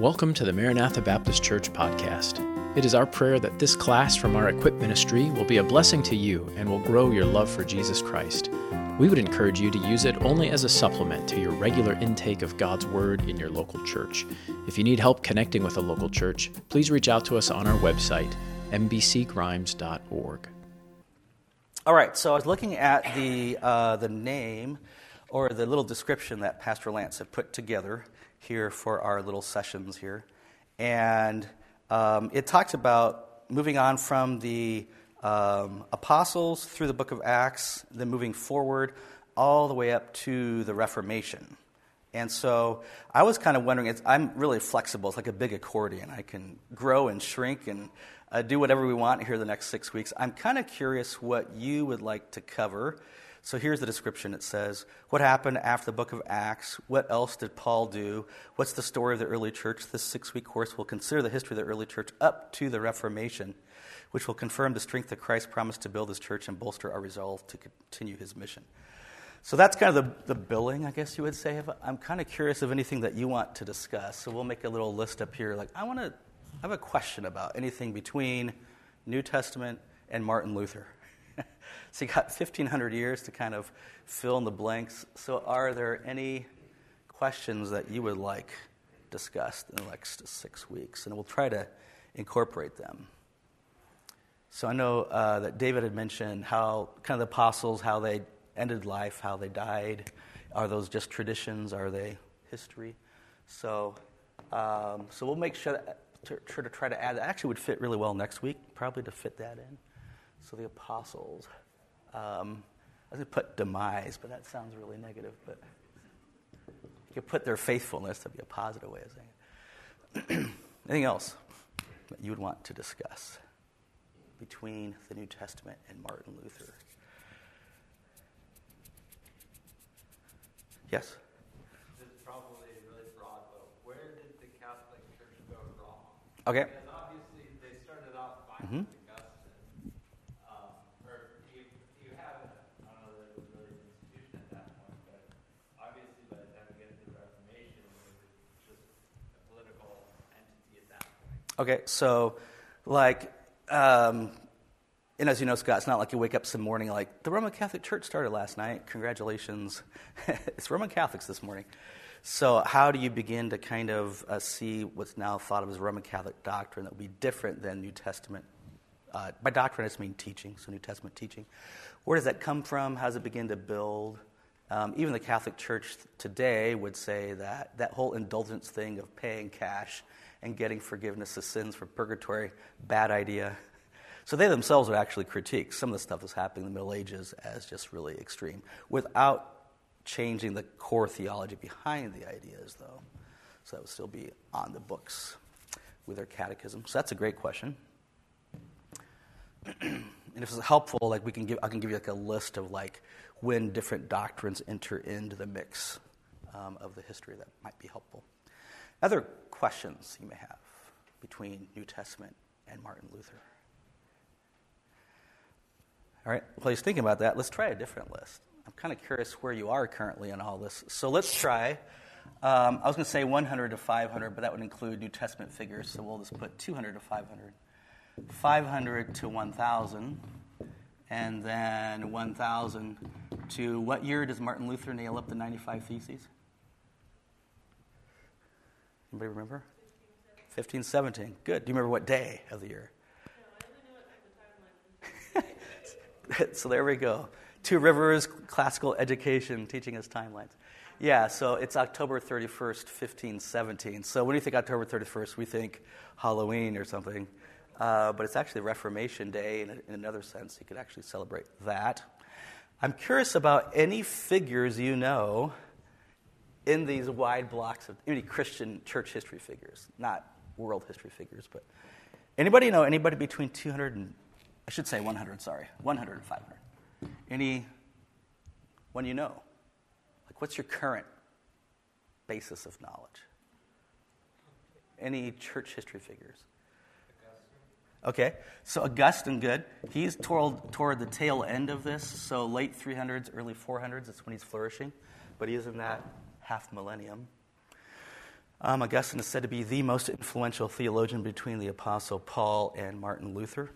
Welcome to the Maranatha Baptist Church podcast. It is our prayer that this class from our Equip ministry will be a blessing to you and will grow your love for Jesus Christ. We would encourage you to use it only as a supplement to your regular intake of God's Word in your local church. If you need help connecting with a local church, please reach out to us on our website, mbcgrimes.org. All right, so I was looking at the, uh, the name or the little description that Pastor Lance had put together here for our little sessions here. And um, it talks about moving on from the um, apostles through the book of Acts, then moving forward all the way up to the Reformation. And so I was kind of wondering, I'm really flexible. It's like a big accordion. I can grow and shrink and uh, do whatever we want here the next six weeks. I'm kind of curious what you would like to cover so here's the description it says, What happened after the book of Acts? What else did Paul do? What's the story of the early church? This six week course will consider the history of the early church up to the Reformation, which will confirm the strength that Christ promised to build his church and bolster our resolve to continue his mission. So that's kind of the, the billing, I guess you would say. I'm kind of curious of anything that you want to discuss. So we'll make a little list up here. Like, I want to have a question about anything between New Testament and Martin Luther. so you got 1,500 years to kind of fill in the blanks. So, are there any questions that you would like discussed in the next six weeks? And we'll try to incorporate them. So, I know uh, that David had mentioned how kind of the apostles, how they ended life, how they died. Are those just traditions? Are they history? So, um, so we'll make sure that, to, to try to add that. Actually, would fit really well next week, probably to fit that in. So the apostles. Um, I was going to put demise, but that sounds really negative. But you could put their faithfulness. That'd be a positive way of saying it. Anything else that you would want to discuss between the New Testament and Martin Luther? Yes? This is probably really broad, but where did the Catholic Church go wrong? Okay. Because obviously they started off fine Mhm. with Augustine. Um, or you, you have, I don't know that it was really an institution at that point, but obviously by the time we get to the Reformation, it was just a political entity at that point. Okay, so like, um, and as you know, Scott, it's not like you wake up some morning like the Roman Catholic Church started last night. Congratulations, it's Roman Catholics this morning. So how do you begin to kind of uh, see what's now thought of as Roman Catholic doctrine that would be different than New Testament? Uh, by doctrine, I just mean teaching, so New Testament teaching. Where does that come from? How does it begin to build? Um, even the Catholic Church today would say that that whole indulgence thing of paying cash and getting forgiveness of sins for purgatory, bad idea. So they themselves would actually critique some of the stuff that's happening in the Middle Ages as just really extreme without changing the core theology behind the ideas, though. So that would still be on the books with their catechism. So that's a great question. and if it's helpful, like we can give, I can give you like a list of like when different doctrines enter into the mix um, of the history that might be helpful. Other questions you may have between New Testament and Martin Luther. All right, while he's thinking about that, let's try a different list. I'm kind of curious where you are currently in all this. So let's try. Um, I was going to say 100 to 500, but that would include New Testament figures, so we'll just put 200 to 500. 500 to 1,000, and then 1,000 to what year does Martin Luther nail up the 95 Theses? Anybody remember? 1517. Good. Do you remember what day of the year? so there we go. Two Rivers Classical Education teaching us timelines. Yeah, so it's October 31st, 1517. So when you think October 31st, we think Halloween or something. Uh, but it's actually Reformation Day in, in another sense. You could actually celebrate that. I'm curious about any figures you know in these wide blocks of any Christian church history figures, not world history figures, but anybody know anybody between 200 and I should say 100, sorry, 100 and 500. Any one you know? Like, what's your current basis of knowledge? Any church history figures? Okay, so Augustine, good. He's toward, toward the tail end of this, so late 300s, early 400s, that's when he's flourishing, but he is in that half millennium. Um, Augustine is said to be the most influential theologian between the Apostle Paul and Martin Luther.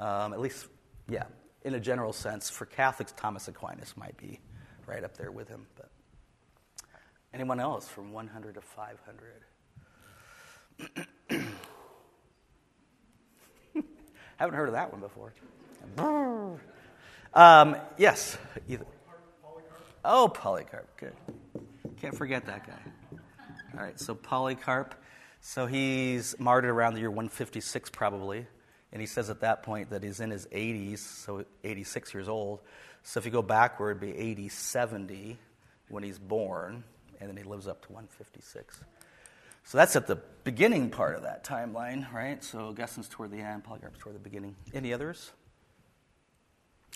Um, at least, yeah, in a general sense. For Catholics, Thomas Aquinas might be right up there with him. But anyone else from 100 to 500? Haven't heard of that one before. Um, yes. Either. Oh, Polycarp. Good. Can't forget that guy. All right, so Polycarp. So he's martyred around the year 156, probably. And he says at that point that he's in his 80s, so 86 years old. So if you go backward, it'd be 80, 70 when he's born, and then he lives up to 156. So that's at the beginning part of that timeline, right? So Augustine's toward the end, Polycarp's toward the beginning. Any others?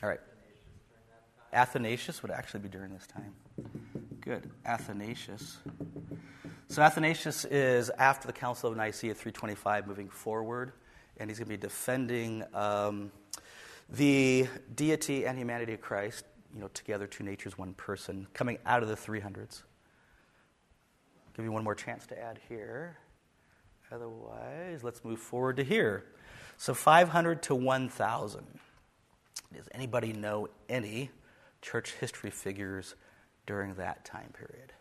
All right. Athanasius would actually be during this time. Good. Athanasius. So Athanasius is after the Council of Nicaea 325 moving forward, and he's going to be defending um, the deity and humanity of Christ, you know, together, two natures, one person, coming out of the 300s. Give you one more chance to add here. Otherwise, let's move forward to here. So 500 to 1,000. Does anybody know any church history figures during that time period?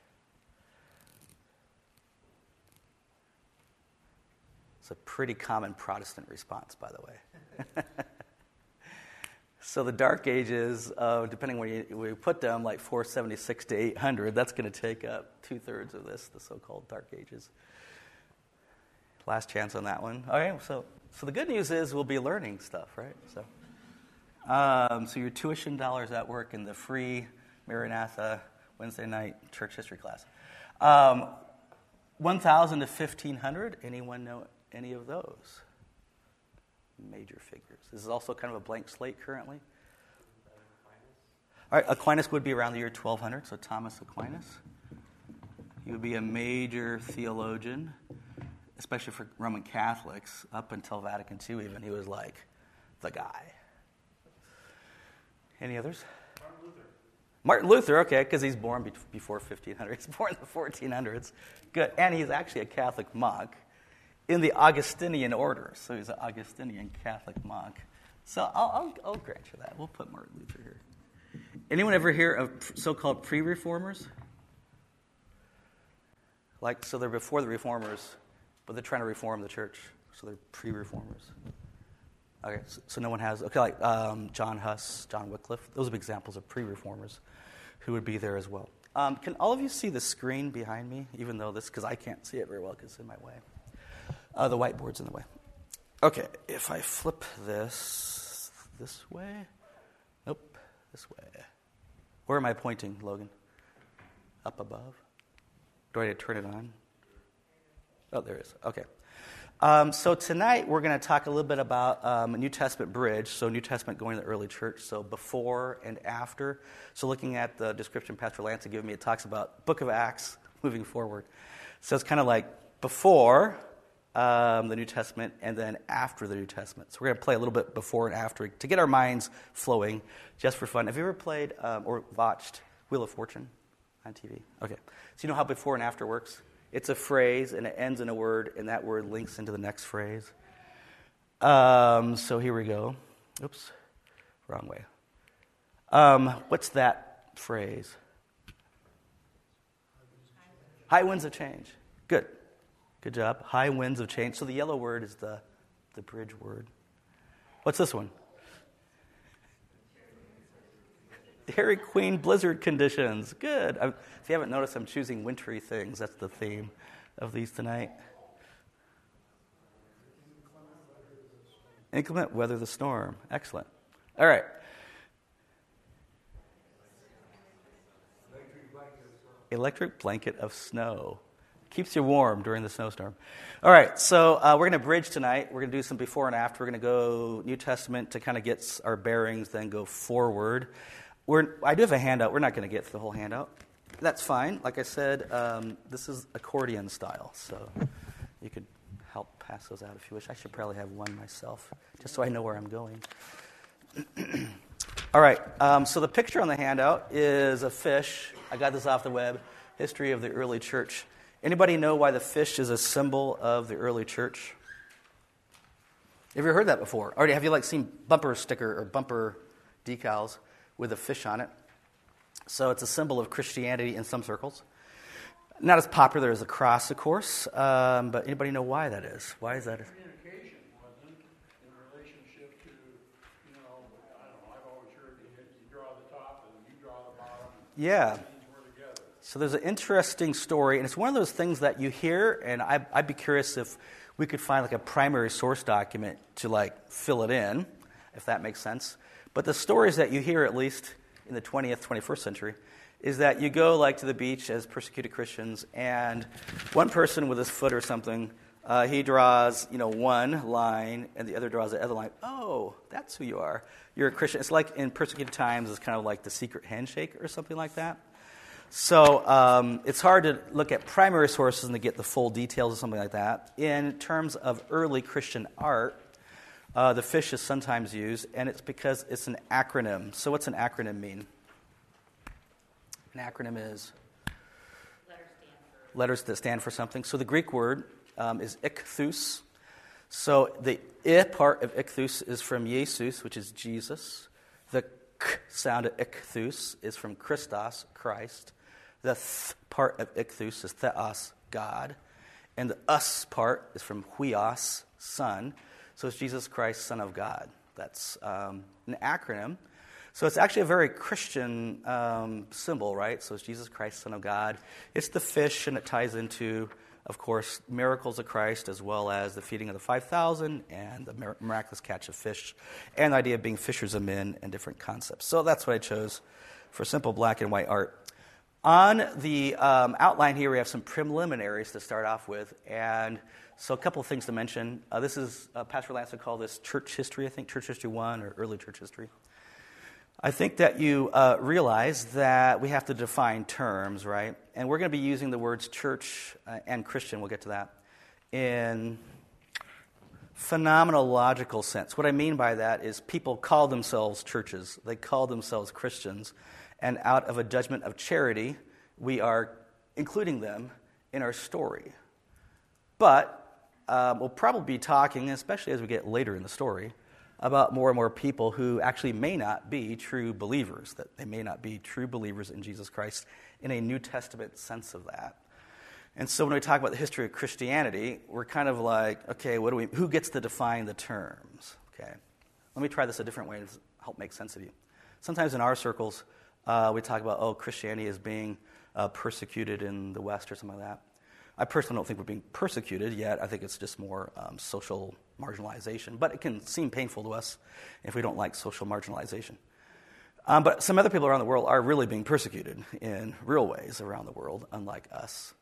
It's a pretty common Protestant response, by the way. so the Dark Ages, uh, depending where you, where you put them, like 476 to 800, that's going to take up two thirds of this, the so-called Dark Ages. Last chance on that one. Okay, so so the good news is we'll be learning stuff, right? So. Um, so your tuition dollars at work in the free Maranatha Wednesday night church history class. Um, 1,000 to 1,500. Anyone know any of those major figures? This is also kind of a blank slate currently. All right, Aquinas would be around the year 1200, so Thomas Aquinas. He would be a major theologian, especially for Roman Catholics, up until Vatican II, even. He was like the guy. Any others? Martin Luther. Okay, because he's born be- before 1500. He's born in the 1400s. Good. And he's actually a Catholic monk in the Augustinian order. So he's an Augustinian Catholic monk. So I'll, I'll, I'll grant you that. We'll put Martin Luther here. Anyone ever hear of so called pre reformers? Like, so they're before the reformers, but they're trying to reform the church. So they're pre reformers. Okay, so, so, no one has. Okay, like um, John Huss, John Wycliffe, those are examples of pre reformers who would be there as well. Um, can all of you see the screen behind me, even though this, because I can't see it very well because it's in my way? Uh, the whiteboard's in the way. Okay, if I flip this this way, nope, this way. Where am I pointing, Logan? Up above? Do I need to turn it on? Oh, there it is. Okay. Um, so tonight we're going to talk a little bit about um, New Testament bridge. So New Testament going to the early church. So before and after. So looking at the description Pastor Lance had given me, it talks about Book of Acts moving forward. So it's kind of like before um, the New Testament and then after the New Testament. So we're going to play a little bit before and after to get our minds flowing, just for fun. Have you ever played um, or watched Wheel of Fortune on TV? Okay. So you know how before and after works. It's a phrase and it ends in a word, and that word links into the next phrase. Um, so here we go. Oops, wrong way. Um, what's that phrase? High winds of change. Good. Good job. High winds of change. So the yellow word is the, the bridge word. What's this one? Dairy Queen blizzard conditions. Good. I'm, if you haven't noticed, I'm choosing wintry things. That's the theme of these tonight. Inclement weather the storm. Excellent. All right. Electric blanket of snow. Keeps you warm during the snowstorm. All right, so uh, we're going to bridge tonight. We're going to do some before and after. We're going to go New Testament to kind of get our bearings, then go forward. We're, I do have a handout. We're not going to get through the whole handout. That's fine. Like I said, um, this is accordion style, so you could help pass those out if you wish. I should probably have one myself, just so I know where I'm going. All right, um, so the picture on the handout is a fish. I got this off the web. History of the early church Anybody know why the fish is a symbol of the early church? Have you heard that before? Or have you like seen bumper sticker or bumper decals with a fish on it? So it's a symbol of Christianity in some circles. Not as popular as the cross, of course, um, but anybody know why that is? Why is that? Communication wasn't in relationship to, you know, I don't know, I've always heard you draw the top and you draw the bottom. Yeah. These were together. So there's an interesting story, and it's one of those things that you hear, and I, I'd be curious if we could find like a primary source document to like fill it in, if that makes sense. But the stories that you hear, at least in the 20th, 21st century, is that you go like to the beach as persecuted Christians, and one person with his foot or something, uh, he draws you know one line, and the other draws the other line. Oh, that's who you are. You're a Christian. It's like in persecuted times, it's kind of like the secret handshake or something like that. So um, it's hard to look at primary sources and to get the full details of something like that. In terms of early Christian art, uh, the fish is sometimes used, and it's because it's an acronym. So what's an acronym mean? An acronym is letters that stand for something. So the Greek word um, is ichthus. So the i part of ichthus is from Jesus, which is Jesus. The k sound of ichthus is from Christos, Christ. The th part of ichthus is theos, God. And the us part is from huios, Son. So it's Jesus Christ, Son of God. That's um, an acronym. So it's actually a very Christian um, symbol, right? So it's Jesus Christ, Son of God. It's the fish, and it ties into, of course, miracles of Christ, as well as the feeding of the 5,000 and the miraculous catch of fish, and the idea of being fishers of men and different concepts. So that's what I chose for simple black and white art. On the um, outline here, we have some preliminaries to start off with, and so a couple of things to mention. Uh, this is uh, Pastor Lance would call this church history, I think, church history one or early church history. I think that you uh, realize that we have to define terms, right? And we're going to be using the words church uh, and Christian, we'll get to that, in phenomenological sense. What I mean by that is people call themselves churches, they call themselves Christians, and out of a judgment of charity, we are including them in our story. But um, we'll probably be talking, especially as we get later in the story, about more and more people who actually may not be true believers, that they may not be true believers in Jesus Christ in a New Testament sense of that. And so when we talk about the history of Christianity, we're kind of like, okay, what do we, who gets to define the terms? Okay. Let me try this a different way to help make sense of you. Sometimes in our circles, uh, we talk about, oh, Christianity is being uh, persecuted in the West or something like that. I personally don't think we're being persecuted yet. I think it's just more um, social marginalization. But it can seem painful to us if we don't like social marginalization. Um, but some other people around the world are really being persecuted in real ways around the world, unlike us.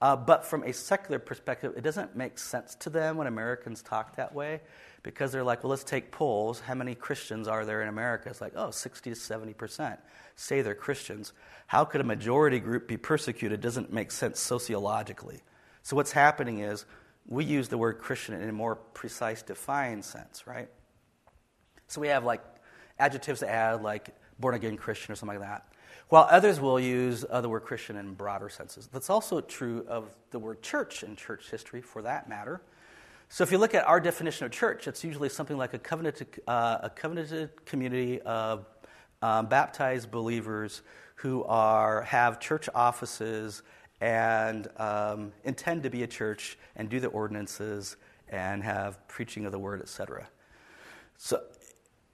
Uh, but from a secular perspective, it doesn't make sense to them when Americans talk that way because they're like, well, let's take polls. How many Christians are there in America? It's like, oh, 60 to 70% say they're Christians. How could a majority group be persecuted? Doesn't make sense sociologically. So what's happening is we use the word Christian in a more precise, defined sense, right? So we have like adjectives to add, like born again Christian or something like that. While others will use uh, the word Christian in broader senses. That's also true of the word church in church history, for that matter. So if you look at our definition of church, it's usually something like a covenanted, uh, a covenanted community of um, baptized believers who are, have church offices and um, intend to be a church and do the ordinances and have preaching of the word, etc. So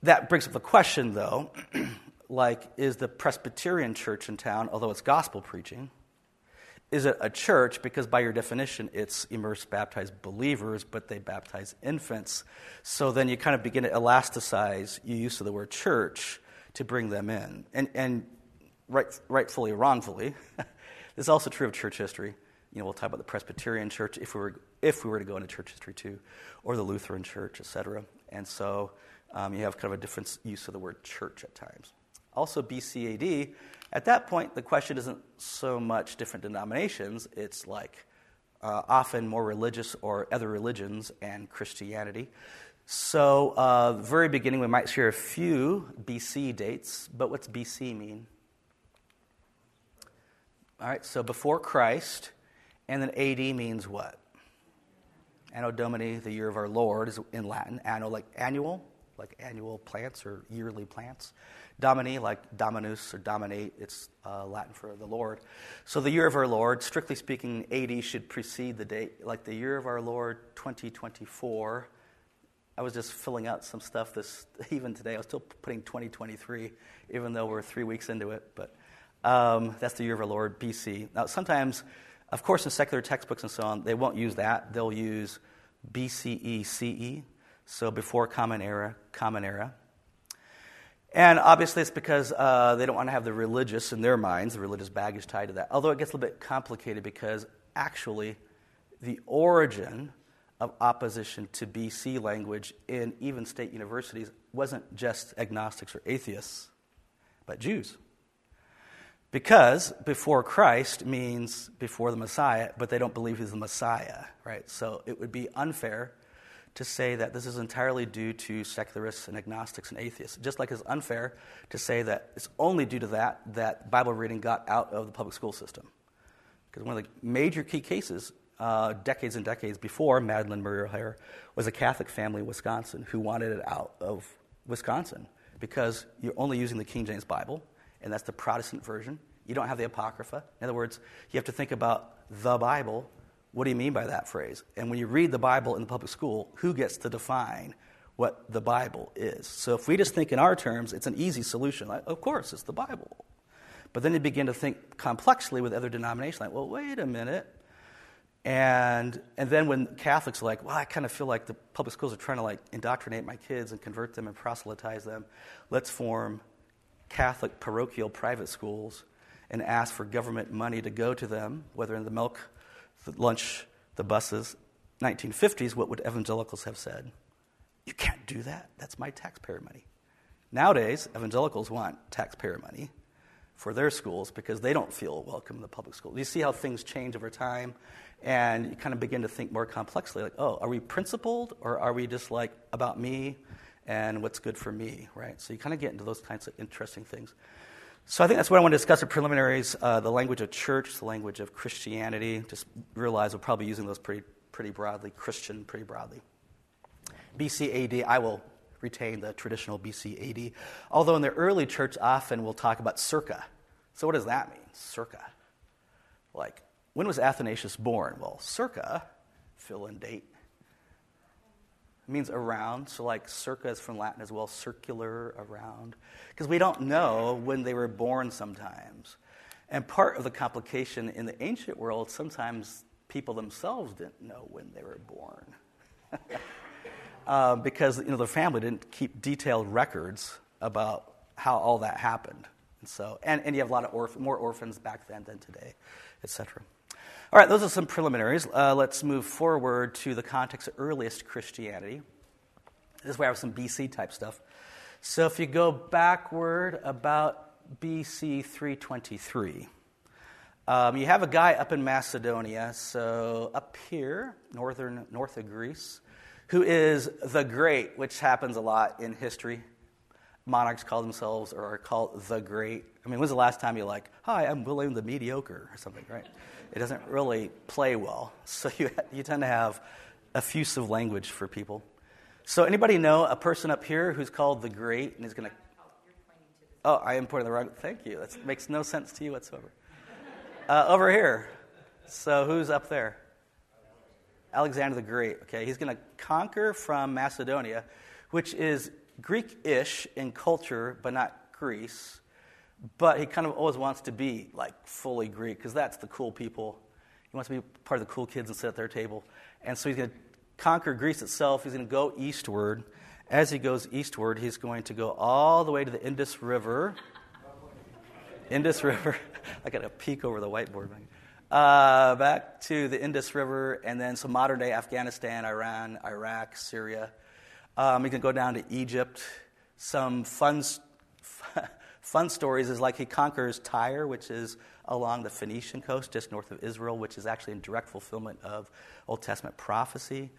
that brings up the question, though, like, is the Presbyterian church in town, although it's gospel preaching, is it a church? Because by your definition, it's immersed, baptized believers, but they baptize infants. So then you kind of begin to elasticize your use of the word church to bring them in. And, and right, rightfully or wrongfully, this is also true of church history. You know, we'll talk about the Presbyterian church if we were, if we were to go into church history too, or the Lutheran church, etc. And so um, you have kind of a different use of the word church at times. Also, BCAD, at that point, the question isn't so much different denominations, it's like uh, often more religious or other religions and Christianity. So, uh, very beginning, we might share a few BC dates, but what's BC mean? All right, so before Christ, And then AD means what? Anno Domini, the year of our Lord, is in Latin. Anno, like annual, like annual plants or yearly plants. Domini, like Dominus or Dominate, it's uh, Latin for the Lord. So the year of our Lord, strictly speaking, AD should precede the date, like the year of our Lord 2024. I was just filling out some stuff this even today. I was still putting 2023, even though we're three weeks into it. But um, that's the year of our Lord, BC. Now, sometimes, of course, in secular textbooks and so on, they won't use that. They'll use BCE, CE, so before Common Era, Common Era. And obviously, it's because uh, they don't want to have the religious in their minds, the religious baggage tied to that. Although it gets a little bit complicated because actually, the origin of opposition to BC language in even state universities wasn't just agnostics or atheists, but Jews. Because before Christ means before the Messiah, but they don't believe he's the Messiah, right? So it would be unfair to say that this is entirely due to secularists and agnostics and atheists, just like it's unfair to say that it's only due to that that Bible reading got out of the public school system. Because one of the major key cases, uh, decades and decades before Madalyn Murray O'Hair, was a Catholic family in Wisconsin who wanted it out of Wisconsin because you're only using the King James Bible, and that's the Protestant version. You don't have the Apocrypha. In other words, you have to think about the Bible what do you mean by that phrase? And when you read the Bible in the public school, who gets to define what the Bible is? So if we just think in our terms, it's an easy solution. Like, of course, it's the Bible. But then you begin to think complexly with other denominations, like, well, wait a minute. And, and then when Catholics are like, well, I kind of feel like the public schools are trying to like indoctrinate my kids and convert them and proselytize them, let's form Catholic parochial private schools and ask for government money to go to them, whether in the milk the lunch, the buses. 1950s, what would evangelicals have said? You can't do that. That's my taxpayer money. Nowadays, evangelicals want taxpayer money for their schools because they don't feel welcome in the public school. You see how things change over time, and you kind of begin to think more complexly like, oh, are we principled or are we just like about me and what's good for me, right? So you kind of get into those kinds of interesting things. So I think that's what I want to discuss at preliminaries uh, the language of church, the language of Christianity. Just realize we're probably using those pretty, pretty broadly, Christian pretty broadly. BCAD, I will retain the traditional BC AD. Although in the early church, often we'll talk about circa. So what does that mean, circa? Like, when was Athanasius born? Well, circa, fill in date, means around. So, like, circa is from Latin as well, circular, around. Because we don't know when they were born sometimes. And part of the complication in the ancient world, sometimes people themselves didn't know when they were born. uh, because, you know, the family didn't keep detailed records about how all that happened. And so, and, and you have a lot of more orphans back then than today, etc. All right, those are some preliminaries. Uh, let's move forward to the context of earliest Christianity. This is where I have some BC type stuff. So if you go backward about BC 323, um, you have a guy up in Macedonia, so up here, northern north of Greece, who is the Great, which happens a lot in history. Monarchs call themselves or are called the Great. I mean, when's the last time you're like, "Hi, I'm William the Mediocre" or something, right? It doesn't really play well. So you, you tend to have effusive language for people. So anybody know a person up here who's called the Great and is going to? Oh, I am pointing the wrong. Thank you. That makes no sense to you whatsoever. Uh, over here. So who's up there? Alexander the Great. Okay, he's going to conquer from Macedonia, which is Greek-ish in culture, but not Greece. But he kind of always wants to be like fully Greek because that's the cool people. He wants to be part of the cool kids and sit at their table. And so he's going to conquer Greece itself. He's going to go eastward. As he goes eastward, he's going to go all the way to the Indus River. Indus River. I got a peek over the whiteboard. Uh, back to the Indus River, and then some modern day Afghanistan, Iran, Iraq, Syria. Um, he can go down to Egypt. Some fun, fun stories is like he conquers Tyre, which is along the Phoenician coast, just north of Israel, which is actually in direct fulfillment of Old Testament prophecy.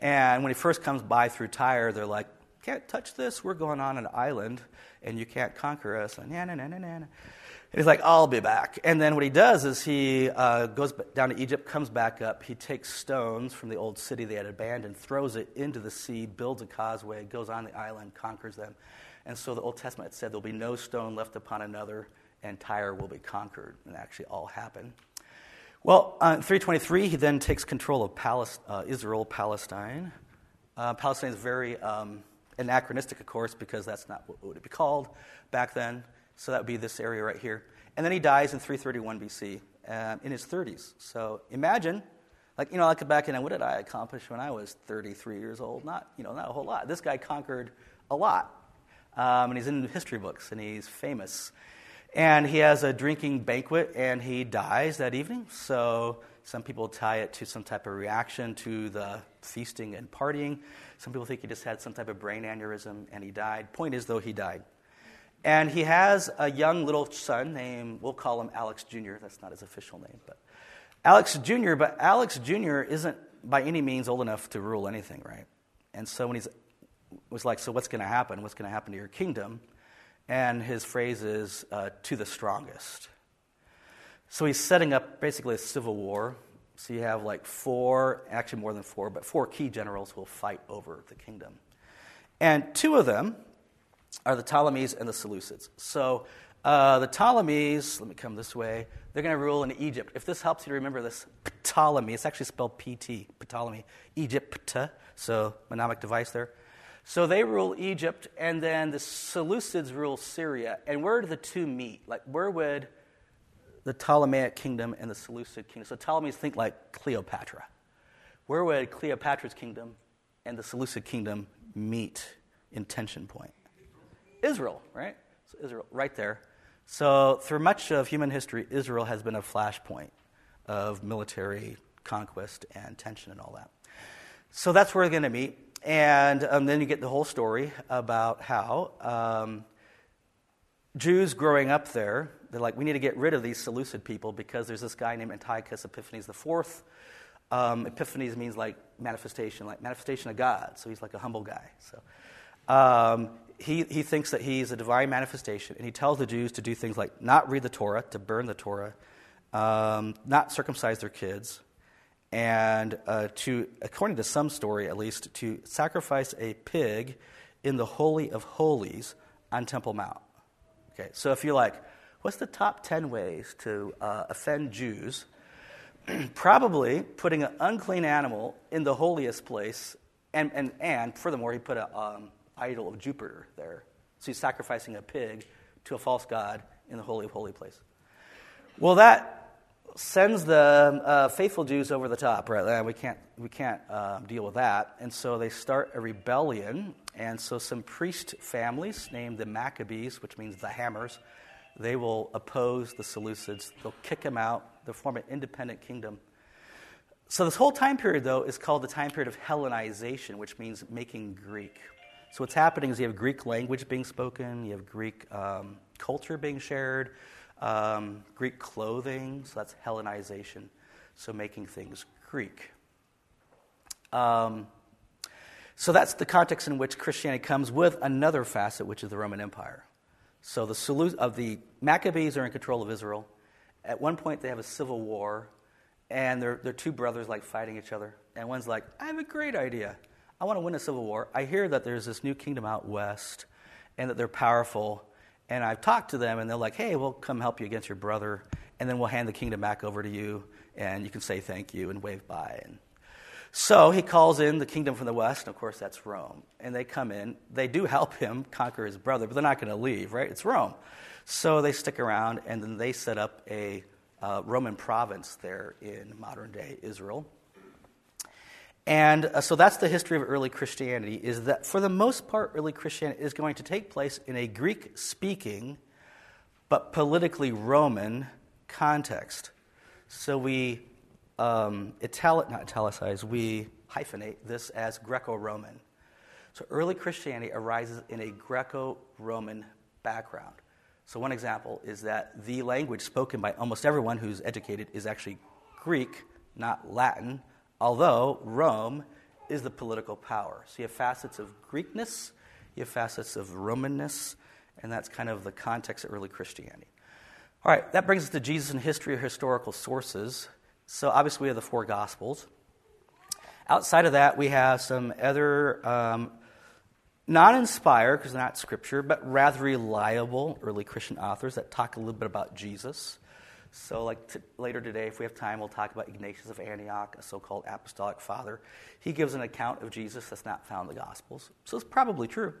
And when he first comes by through Tyre, they're like, can't touch this. We're going on an island, and you can't conquer us. And, nah, nah, nah, nah, nah. he's like, I'll be back. And then what he does is he uh, goes down to Egypt, comes back up. He takes stones from the old city they had abandoned, throws it into the sea, builds a causeway, goes on the island, conquers them. And so the Old Testament said there'll be no stone left upon another, and Tyre will be conquered. And actually all happened. Well, uh, in 323, he then takes control of uh, Israel, Palestine. Uh, Palestine is very um, anachronistic, of course, because that's not what it would be called back then. So that would be this area right here. And then he dies in 331 BC uh, in his 30s. So imagine, like, you know, like back in, what did I accomplish when I was 33 years old? Not, you know, not a whole lot. This guy conquered a lot. Um, and he's in history books, and he's famous. And he has a drinking banquet, and he dies that evening. So some people tie it to some type of reaction to the feasting and partying. Some people think he just had some type of brain aneurysm and he died. Point is, though, he died. And he has a young little son named, we'll call him Alex Jr. That's not his official name, but Alex Jr., but Alex Jr. isn't by any means old enough to rule anything, right? And so when he's was like, so what's going to happen? What's going to happen to your kingdom? And his phrase is, uh, to the strongest. So he's setting up basically a civil war. So you have like four, actually more than four, but four key generals who will fight over the kingdom. And two of them are the Ptolemies and the Seleucids. So uh, the Ptolemies, let me come this way, they're going to rule in Egypt. If this helps you to remember this, Ptolemy, it's actually spelled PT, Ptolemy, Egypt, so mnemonic device there. So they rule Egypt, and then the Seleucids rule Syria. And where do the two meet? Like, where would the Ptolemaic kingdom and the Seleucid kingdom? So Ptolemies think like Cleopatra. Where would Cleopatra's kingdom and the Seleucid kingdom meet in tension point? Israel, right? So Israel, right there. So through much of human history, Israel has been a flashpoint of military conquest and tension and all that. So that's where they're going to meet. And um, then you get the whole story about how um, Jews growing up there, they're like, we need to get rid of these Seleucid people because there's this guy named Antiochus Epiphanes IV. Um, Epiphanes means like manifestation, like manifestation of God. So he's like a humble guy. So um, he, he thinks that he's a divine manifestation, and he tells the Jews to do things like not read the Torah, to burn the Torah, um, not circumcise their kids, and uh, to, according to some story at least, to sacrifice a pig in the Holy of Holies on Temple Mount. Okay, so if you're like, what's the top 10 ways to uh, offend Jews? Probably putting an unclean animal in the holiest place, and, and, and furthermore, he put an um, idol of Jupiter there. So he's sacrificing a pig to a false god in the Holy of Holy place. Well, that sends the uh, faithful Jews over the top, right? We can't, we can't uh, deal with that. And so they start a rebellion. And so some priest families, named the Maccabees, which means the hammers, they will oppose the Seleucids. They'll kick them out. They'll form an independent kingdom. So this whole time period, though, is called the time period of Hellenization, which means making Greek. So what's happening is you have Greek language being spoken, you have Greek um, culture being shared, um, Greek clothing, so that's Hellenization, so making things Greek. Um, so that's the context in which Christianity comes with another facet, which is the Roman Empire. So the of the Maccabees are in control of Israel. At one point, they have a civil war, and they're, they're two brothers like fighting each other. And one's like, "I have a great idea. I want to win a civil war. I hear that there's this new kingdom out west, and that they're powerful." And I've talked to them, and they're like, hey, we'll come help you against your brother, and then we'll hand the kingdom back over to you, and you can say thank you and wave bye. And so he calls in the kingdom from the west, and of course, that's Rome. And they come in. They do help him conquer his brother, but they're not going to leave, right? It's Rome. So they stick around, and then they set up a uh, Roman province there in modern day Israel. And uh, so that's the history of early Christianity, is that for the most part, early Christianity is going to take place in a Greek speaking, but politically Roman context. So we um, italic, not italicize, we hyphenate this as Greco Roman. So early Christianity arises in a Greco Roman background. So, one example is that the language spoken by almost everyone who's educated is actually Greek, not Latin although Rome is the political power. So you have facets of Greekness, you have facets of Romanness, and that's kind of the context of early Christianity. All right, that brings us to Jesus in history or historical sources. So obviously, we have the four Gospels. Outside of that, we have some other um, not inspired, because they're not scripture, but rather reliable early Christian authors that talk a little bit about Jesus. So, like t- later today, if we have time, we'll talk about Ignatius of Antioch, a so called apostolic father. He gives an account of Jesus that's not found in the Gospels. So, it's probably true.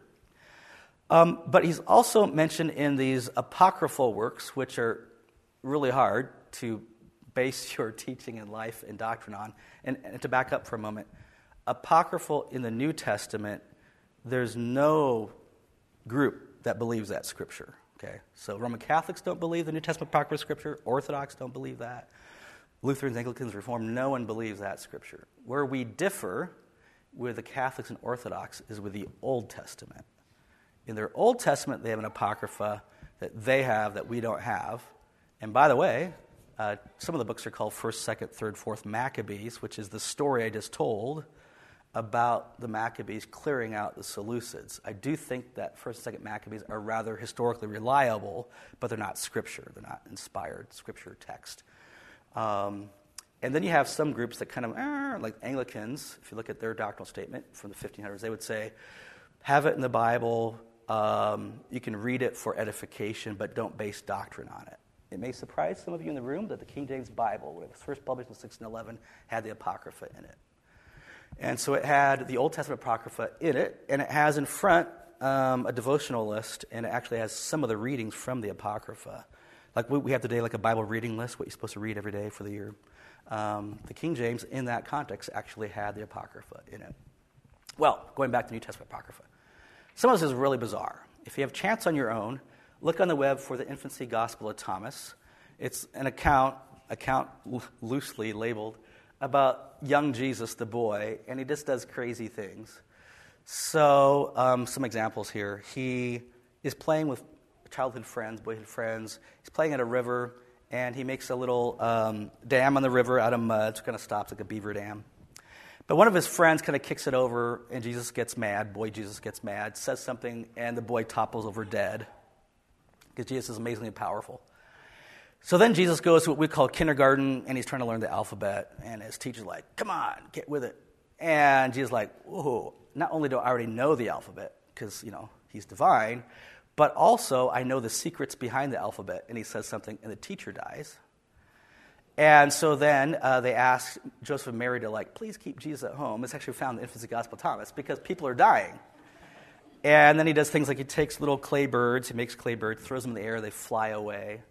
Um, but he's also mentioned in these apocryphal works, which are really hard to base your teaching and life and doctrine on. And, and to back up for a moment, apocryphal in the New Testament, there's no group that believes that scripture. Okay, so Roman Catholics don't believe the New Testament apocryphal scripture. Orthodox don't believe that. Lutherans, Anglicans, Reformed, no one believes that scripture. Where we differ with the Catholics and Orthodox is with the Old Testament. In their Old Testament, they have an apocrypha that they have that we don't have. And by the way, uh, some of the books are called First, Second, Third, Fourth Maccabees, which is the story I just told about the Maccabees clearing out the Seleucids. I do think that First and Second Maccabees are rather historically reliable, but they're not scripture. They're not inspired scripture text. Um, and then you have some groups that kind of, eh, like Anglicans, if you look at their doctrinal statement from the 1500s, they would say, have it in the Bible, um, you can read it for edification, but don't base doctrine on it. It may surprise some of you in the room that the King James Bible, when it was first published in 1611, had the Apocrypha in it. And so it had the Old Testament Apocrypha in it, and it has in front um, a devotional list, and it actually has some of the readings from the Apocrypha. Like we have today, like a Bible reading list, what you're supposed to read every day for the year. Um, the King James, in that context, actually had the Apocrypha in it. Well, going back to New Testament Apocrypha. Some of this is really bizarre. If you have chance on your own, look on the web for the Infancy Gospel of Thomas. It's an account, account loosely labeled, about young Jesus, the boy, and he just does crazy things. So, um, some examples here. He is playing with childhood friends, boyhood friends. He's playing at a river, and he makes a little um, dam on the river out of mud. It kind of stops like a beaver dam. But one of his friends kind of kicks it over, and Jesus gets mad. Boy, Jesus gets mad, says something, and the boy topples over dead because Jesus is amazingly powerful. So then Jesus goes to what we call kindergarten, and he's trying to learn the alphabet. And his teacher's like, "Come on, get with it." And Jesus like, "Whoa! Not only do I already know the alphabet because you know he's divine, but also I know the secrets behind the alphabet." And he says something, and the teacher dies. And so then uh, they ask Joseph and Mary to like, please keep Jesus at home. It's actually found in the Infancy Gospel of Thomas because people are dying. And then he does things like he takes little clay birds, he makes clay birds, throws them in the air, they fly away.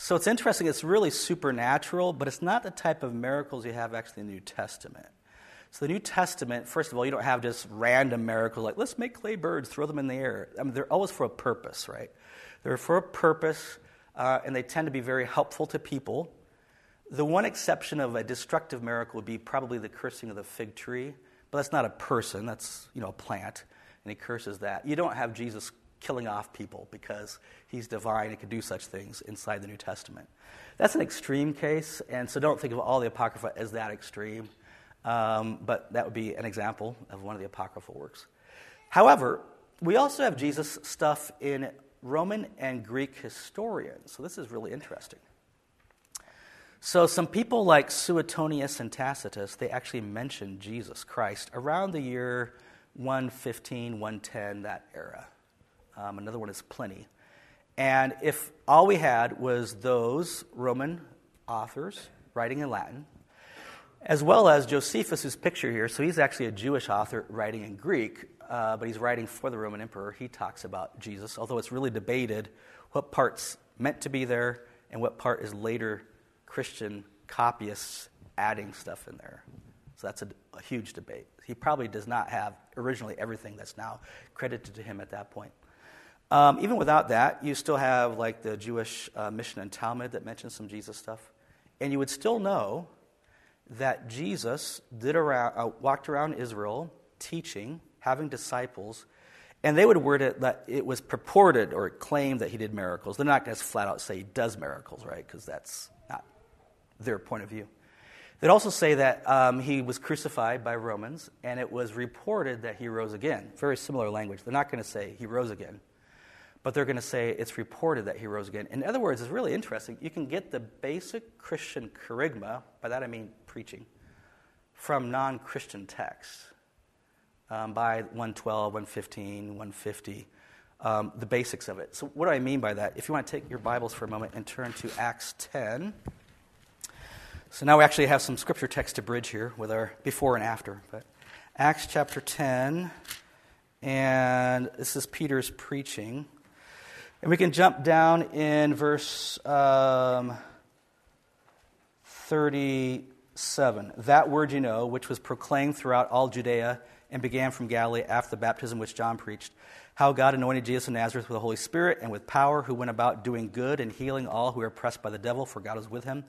So it's interesting, it's really supernatural, but it's not the type of miracles you have actually in the New Testament. So the New Testament, first of all, you don't have just random miracles like, let's make clay birds, throw them in the air. I mean, they're always for a purpose, right? They're for a purpose, uh, and they tend to be very helpful to people. The one exception of a destructive miracle would be probably the cursing of the fig tree, but that's not a person, that's, you know, a plant, and he curses that. You don't have Jesus killing off people because he's divine and can do such things inside the New Testament. That's an extreme case, and so don't think of all the Apocrypha as that extreme, um, but that would be an example of one of the Apocryphal works. However, we also have Jesus stuff in Roman and Greek historians, so this is really interesting. So, some people like Suetonius and Tacitus, they actually mention Jesus Christ around the year 115, 110, that era. Um, another one is Pliny. And if all we had was those Roman authors writing in Latin, as well as Josephus, who's pictured here, so he's actually a Jewish author writing in Greek, uh, but he's writing for the Roman emperor. He talks about Jesus, although it's really debated what part's meant to be there and what part is later Christian copyists adding stuff in there. So that's a, a huge debate. He probably does not have originally everything that's now credited to him at that point. Um, even without that, you still have like the Jewish uh, Mishnah and Talmud that mentions some Jesus stuff. And you would still know that Jesus did around, uh, walked around Israel teaching, having disciples, and they would word it that it was purported or claimed that he did miracles. They're not going to flat out say he does miracles, right? Because that's not their point of view. They'd also say that um, he was crucified by Romans, and it was reported that he rose again. Very similar language. They're not going to say he rose again. But they're going to say it's reported that he rose again. In other words, it's really interesting. You can get the basic Christian kerygma, by that I mean preaching, from non Christian texts um, by 112, 115, 150, um, the basics of it. So, what do I mean by that? If you want to take your Bibles for a moment and turn to Acts 10. So now we actually have some scripture text to bridge here with our before and after. But Acts chapter 10, and this is Peter's preaching. And we can jump down in verse um, 37. That word you know, which was proclaimed throughout all Judea and began from Galilee after the baptism which John preached, how God anointed Jesus of Nazareth with the Holy Spirit and with power, who went about doing good and healing all who were oppressed by the devil, for God was with him.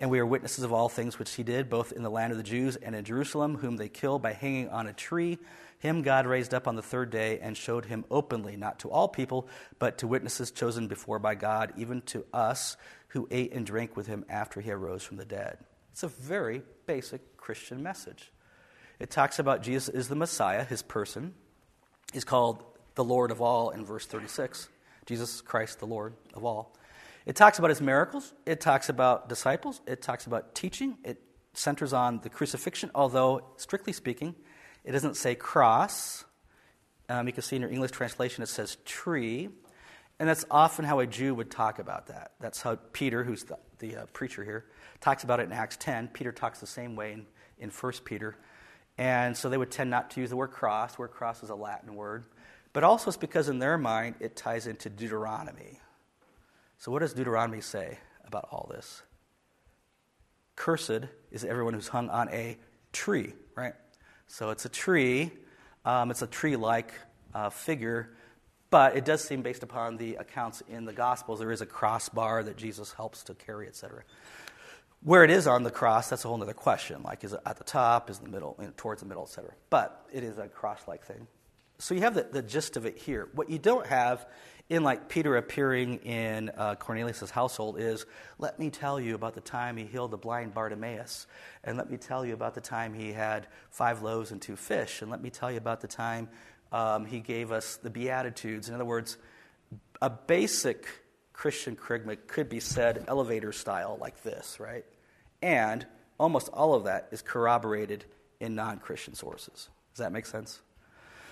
And we are witnesses of all things which he did, both in the land of the Jews and in Jerusalem, whom they killed by hanging on a tree. Him God raised up on the third day and showed him openly, not to all people, but to witnesses chosen before by God, even to us who ate and drank with him after he arose from the dead. It's a very basic Christian message. It talks about Jesus is the Messiah, his person. He's called the Lord of all in verse 36. Jesus Christ, the Lord of all. It talks about his miracles. It talks about disciples. It talks about teaching. It centers on the crucifixion, although, strictly speaking, it doesn't say cross. Um, you can see in your English translation it says tree. And that's often how a Jew would talk about that. That's how Peter, who's the, the uh, preacher here, talks about it in Acts 10. Peter talks the same way in, in 1 Peter. And so they would tend not to use the word cross. Word cross is a Latin word. But also it's because in their mind it ties into Deuteronomy. So, what does Deuteronomy say about all this? Cursed is everyone who's hung on a tree, right? So, it's a tree. Um, it's a tree like uh, figure, but it does seem, based upon the accounts in the Gospels, there is a crossbar that Jesus helps to carry, etc. Where it is on the cross, that's a whole other question. Like, is it at the top, is it in the middle, towards the middle, etc. But it is a cross like thing. So you have the, the gist of it here. What you don't have in like Peter appearing in uh, Cornelius' household is, let me tell you about the time he healed the blind Bartimaeus, and let me tell you about the time he had five loaves and two fish, and let me tell you about the time um, he gave us the Beatitudes. In other words, a basic Christian kerygma could be said elevator style like this, right? And almost all of that is corroborated in non Christian sources. Does that make sense?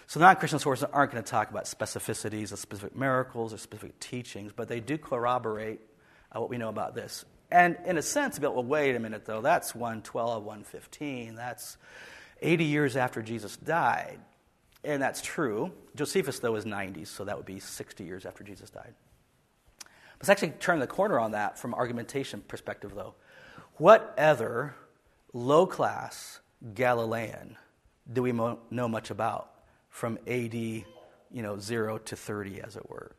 So, non Christian sources aren't going to talk about specificities of specific miracles or specific teachings, but they do corroborate uh, what we know about this. And in a sense, well, wait a minute, though, that's 112, 115. That's 80 years after Jesus died. And that's true. Josephus, though, is 90, so that would be 60 years after Jesus died. Let's actually turn the corner on that from argumentation perspective, though. What other low class Galilean do we mo- know much about? From AD, you know, 0 to 30, as it were.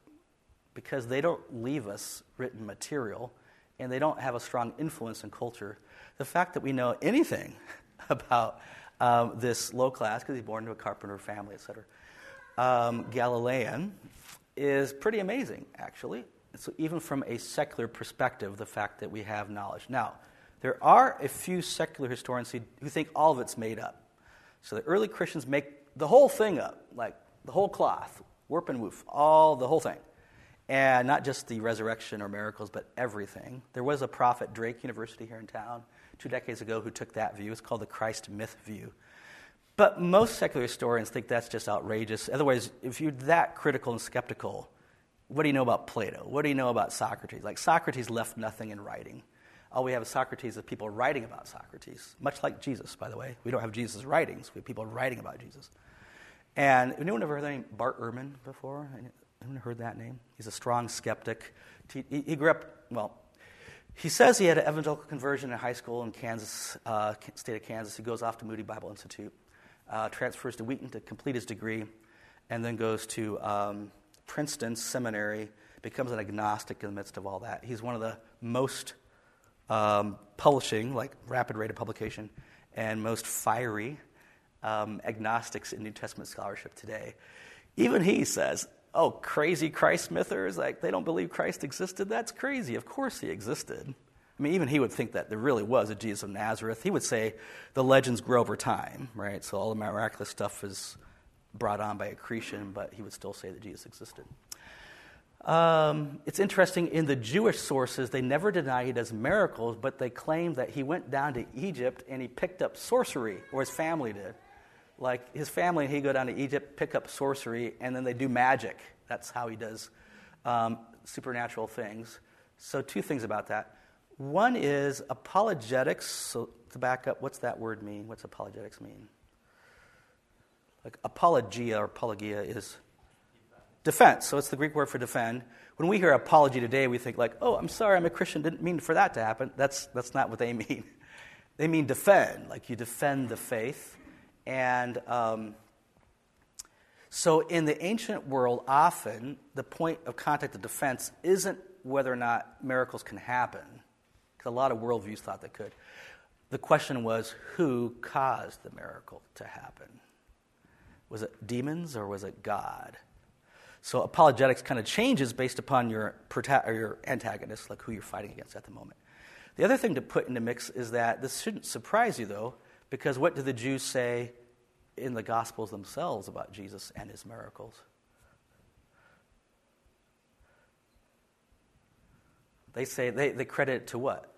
Because they don't leave us written material and they don't have a strong influence in culture. The fact that we know anything about um, this low class, because he's born into a carpenter family, etc., um, Galilean, is pretty amazing, actually. So, even from a secular perspective, the fact that we have knowledge. Now, there are a few secular historians who, who think all of it's made up. So, the early Christians make the whole thing up, like the whole cloth, warp and woof, all the whole thing. And not just the resurrection or miracles, but everything. There was a prophet, Drake University here in town, two decades ago, who took that view. It's called the Christ myth view. But most secular historians think that's just outrageous. Otherwise, if you're that critical and skeptical, what do you know about Plato? What do you know about Socrates? Like, Socrates left nothing in writing. All we have is Socrates is people writing about Socrates, much like Jesus, by the way. We don't have Jesus' writings, we have people writing about Jesus. And anyone ever heard the name Bart Ehrman before? Anyone heard that name? He's a strong skeptic. He, grew up, well, he says he had an evangelical conversion in high school in Kansas, uh, state of Kansas. He goes off to Moody Bible Institute, uh, transfers to Wheaton to complete his degree, and then goes to um, Princeton Seminary, becomes an agnostic in the midst of all that. He's one of the most um, publishing, like rapid rate of publication, and most fiery um, agnostics in New Testament scholarship today. Even he says, oh, crazy Christ mythers, like they don't believe Christ existed. That's crazy. Of course he existed. I mean, even he would think that there really was a Jesus of Nazareth. He would say the legends grow over time, right? So all the miraculous stuff is brought on by accretion, but he would still say that Jesus existed. Um, it's interesting, in the Jewish sources, they never deny he does miracles, but they claim that he went down to Egypt and he picked up sorcery, or his family did. Like his family and he go down to Egypt, pick up sorcery, and then they do magic. That's how he does um, supernatural things. So, two things about that. One is apologetics. So, to back up, what's that word mean? What's apologetics mean? Like apologia or apologia is defense. So, it's the Greek word for defend. When we hear apology today, we think like, oh, I'm sorry, I'm a Christian. Didn't mean for that to happen. That's, that's not what they mean. They mean defend, like you defend the faith. And um, so, in the ancient world, often the point of contact of defense isn't whether or not miracles can happen, because a lot of worldviews thought they could. The question was who caused the miracle to happen? Was it demons or was it God? So apologetics kind of changes based upon your, your antagonist, like who you're fighting against at the moment. The other thing to put in the mix is that this shouldn't surprise you, though, because what do the Jews say in the Gospels themselves about Jesus and his miracles? They say they, they credit it to what?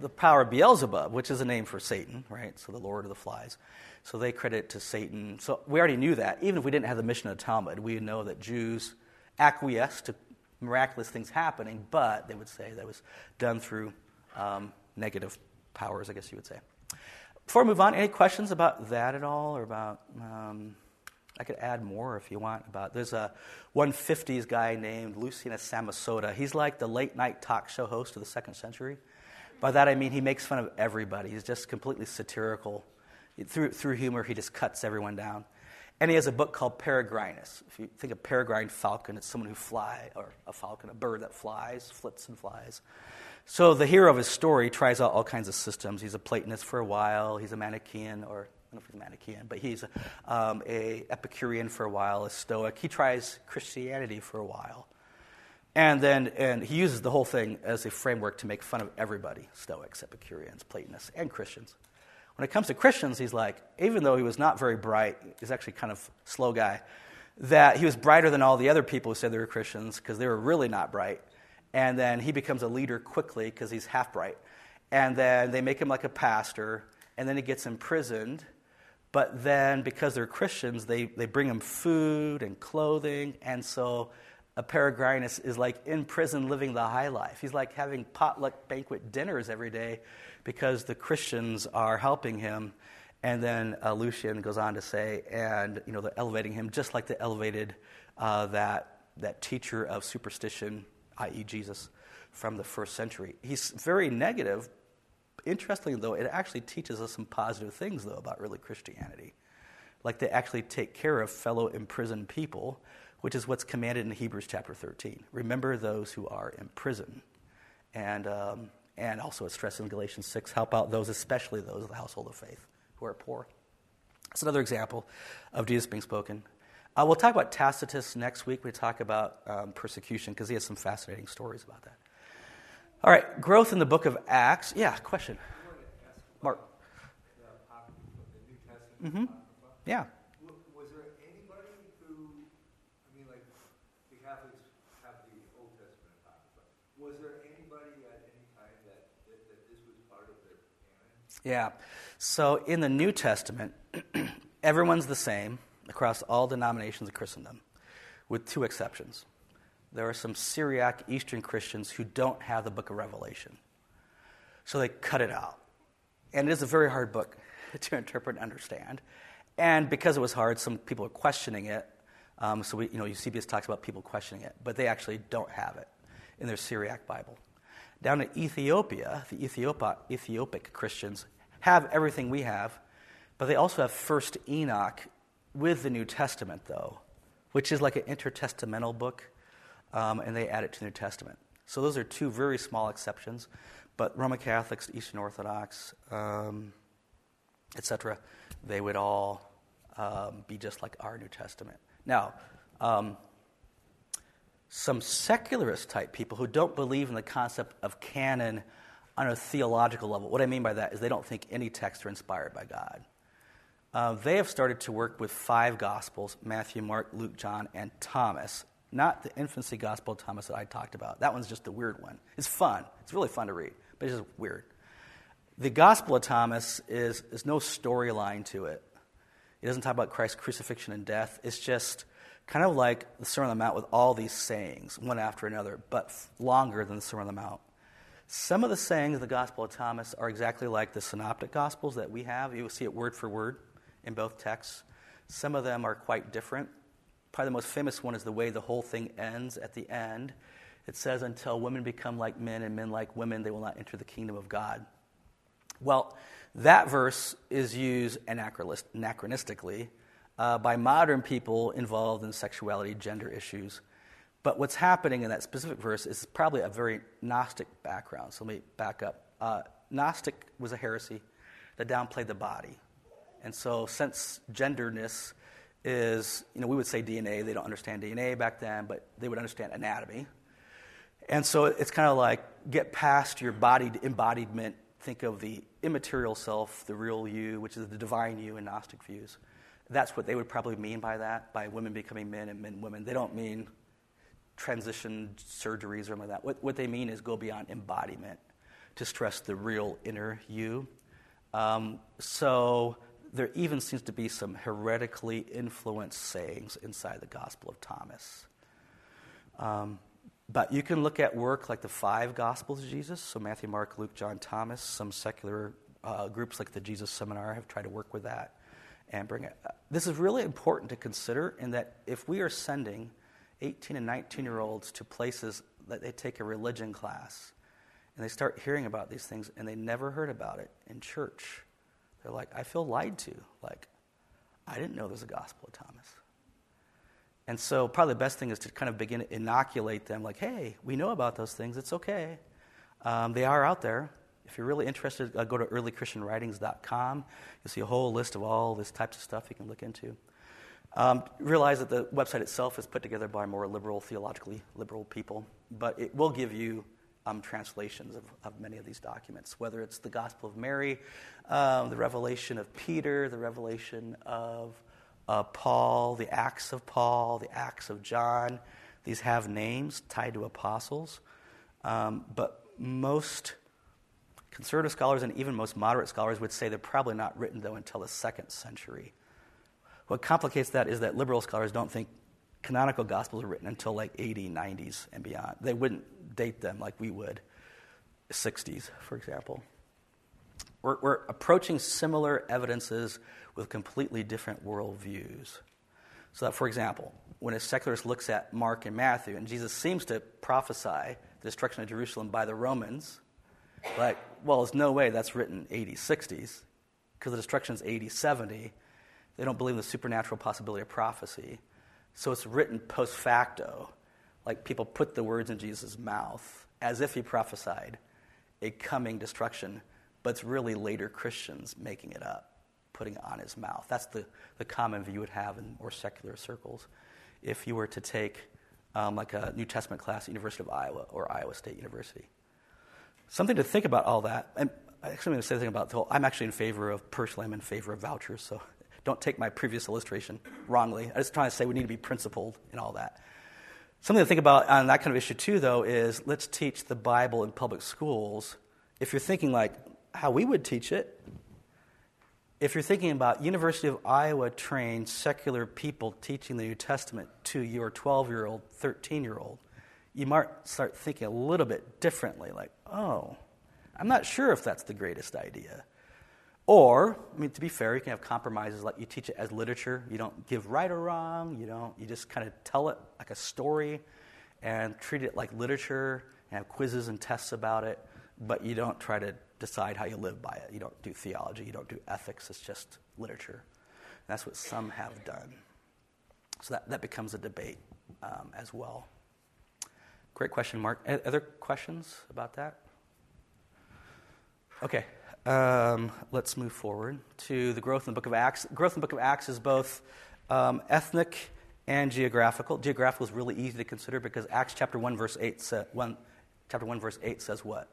The power of Beelzebub, which is a name for Satan, right? So the Lord of the Flies. So they credit it to Satan. So we already knew that. Even if we didn't have the mission Mishnah Talmud, we know that Jews acquiesced to miraculous things happening, but they would say that was done through um, negative powers, I guess you would say. Before I move on, any questions about that at all, or about? Um, I could add more if you want. About there's a 150s guy named Lucianus Samosata. He's like the late night talk show host of the second century. By that I mean he makes fun of everybody. He's just completely satirical. Through, through humor, he just cuts everyone down. And he has a book called Peregrinus. If you think of peregrine falcon, it's someone who flies, or a falcon, a bird that flies, flits and flies. So the hero of his story tries out all kinds of systems. He's a Platonist for a while. He's a Manichaean, or I don't know if he's a Manichaean, but he's um, a Epicurean for a while, a Stoic. He tries Christianity for a while, and then and he uses the whole thing as a framework to make fun of everybody: Stoics, Epicureans, Platonists, and Christians. When it comes to Christians, he's like, even though he was not very bright, he's actually kind of slow guy. That he was brighter than all the other people who said they were Christians because they were really not bright and then he becomes a leader quickly because he's half bright. And then they make him like a pastor, and then he gets imprisoned. But then, because they're Christians, they, they bring him food and clothing, and so a Peregrinus is like in prison living the high life. He's like having potluck banquet dinners every day because the Christians are helping him. And then uh, Lucian goes on to say, and you know, they're elevating him just like they elevated uh, that, that teacher of superstition i.e., Jesus, from the first century. He's very negative. Interestingly, though, it actually teaches us some positive things, though, about early Christianity. Like they actually take care of fellow imprisoned people, which is what's commanded in Hebrews chapter 13. Remember those who are in prison. And, um, and also it's stressed in Galatians 6 help out those, especially those of the household of faith, who are poor. That's another example of Jesus being spoken uh, we'll talk about Tacitus next week. We talk about um, persecution because he has some fascinating stories about that. All right, growth in the book of Acts. Yeah, question. Mark. Mm-hmm. Yeah. Was there anybody who, I mean, like the Catholics have the Old Testament Apocrypha. Was there anybody at any time that, that, that this was part of their canon? Yeah. So in the New Testament, everyone's the same across all denominations of Christendom, with two exceptions. There are some Syriac Eastern Christians who don't have the book of Revelation. So they cut it out. And it is a very hard book to interpret and understand. And because it was hard, some people are questioning it. Um, so we, you know, Eusebius talks about people questioning it, but they actually don't have it in their Syriac Bible. Down in Ethiopia, the Ethiopia, Ethiopic Christians have everything we have, but they also have First Enoch with the New Testament, though, which is like an intertestamental book, um, and they add it to the New Testament. So those are two very small exceptions, but Roman Catholics, Eastern Orthodox, um, etc., they would all um, be just like our New Testament. Now, um, some secularist type people who don't believe in the concept of canon on a theological level, what I mean by that is they don't think any texts are inspired by God. Uh, they have started to work with five Gospels Matthew, Mark, Luke, John, and Thomas not the infancy gospel of Thomas that I talked about. That one's just the weird one. It's fun. It's really fun to read, but it's just weird. The gospel of Thomas is, is no storyline to it. It doesn't talk about Christ's crucifixion and death. It's just kind of like the Sermon on the Mount with all these sayings, one after another, but longer than the Sermon on the Mount. Some of the sayings of the Gospel of Thomas are exactly like the synoptic Gospels that we have. You will see it word for word in both texts. Some of them are quite different. Probably the most famous one is the way the whole thing ends at the end. It says, Until women become like men and men like women, they will not enter the kingdom of God. Well, that verse is used anachronistically uh, by modern people involved in sexuality, gender issues. But what's happening in that specific verse is probably a very Gnostic background. So let me back up. Uh, Gnostic was a heresy that downplayed the body. And so, since genderness is, you know, we would say DNA, they don't understand DNA back then, but they would understand anatomy. And so, it's kind of like get past your bodied embodiment, think of the immaterial self, the real you, which is the divine you in Gnostic views. That's what they would probably mean by that, by women becoming men and men women. They don't mean transition surgeries or like that. What, what they mean is go beyond embodiment to stress the real inner you. Um, so there even seems to be some heretically influenced sayings inside the Gospel of Thomas. Um, but you can look at work like the five Gospels of Jesus, so Matthew, Mark, Luke, John, Thomas. Some secular uh, groups like the Jesus Seminar have tried to work with that and bring it. This is really important to consider in that if we are sending 18 and 19 year olds to places that they take a religion class and they start hearing about these things and they never heard about it in church. They're like, I feel lied to. Like, I didn't know there's a Gospel of Thomas. And so, probably the best thing is to kind of begin to inoculate them like, hey, we know about those things. It's okay. Um, they are out there. If you're really interested, uh, go to earlychristianwritings.com. You'll see a whole list of all this types of stuff you can look into. Um, realize that the website itself is put together by more liberal, theologically liberal people, but it will give you um, translations of, of, many of these documents, whether it's the Gospel of Mary, um, the revelation of Peter, the revelation of uh, Paul, the Acts of Paul, the Acts of John. These have names tied to apostles, um, but most conservative scholars and even most moderate scholars would say they're probably not written, though, until the second century. What complicates that is that liberal scholars don't think canonical gospels are written until like 80, 90s and beyond. They wouldn't date them like we would, 60s, for example. We're, we're approaching similar evidences with completely different worldviews. So that, for example, when a secularist looks at Mark and Matthew, and Jesus seems to prophesy the destruction of Jerusalem by the Romans, like, well, there's no way that's written 80s, 60s, because the destruction is 80, 70 they don't believe in the supernatural possibility of prophecy. So it's written post facto, like people put the words in Jesus' mouth as if he prophesied a coming destruction, but it's really later Christians making it up, putting it on his mouth. That's the, the common view you would have in more secular circles. If you were to take um, like a New Testament class at University of Iowa or Iowa State University. Something to think about all that. And actually, I'm to say something about the whole, I'm actually in favor of, personally, I'm in favor of vouchers, so don't take my previous illustration wrongly. I was trying to say we need to be principled in all that. Something to think about on that kind of issue, too, though, is let's teach the Bible in public schools. If you're thinking like how we would teach it, if you're thinking about University of Iowa trained secular people teaching the New Testament to your 12 year old, 13 year old, you might start thinking a little bit differently like, oh, I'm not sure if that's the greatest idea. Or, I mean, to be fair, you can have compromises like you teach it as literature. You don't give right or wrong. You don't. You just kind of tell it like a story, and treat it like literature, and have quizzes and tests about it. But you don't try to decide how you live by it. You don't do theology. You don't do ethics. It's just literature. And that's what some have done. So that, that becomes a debate um, as well. Great question, Mark. Other questions about that? Okay. Um, let's move forward to the growth in the book of Acts. Growth in the book of Acts is both um, ethnic and geographical. Geographical is really easy to consider because Acts chapter 1 verse 8 sa- 1, chapter 1 verse 8 says what?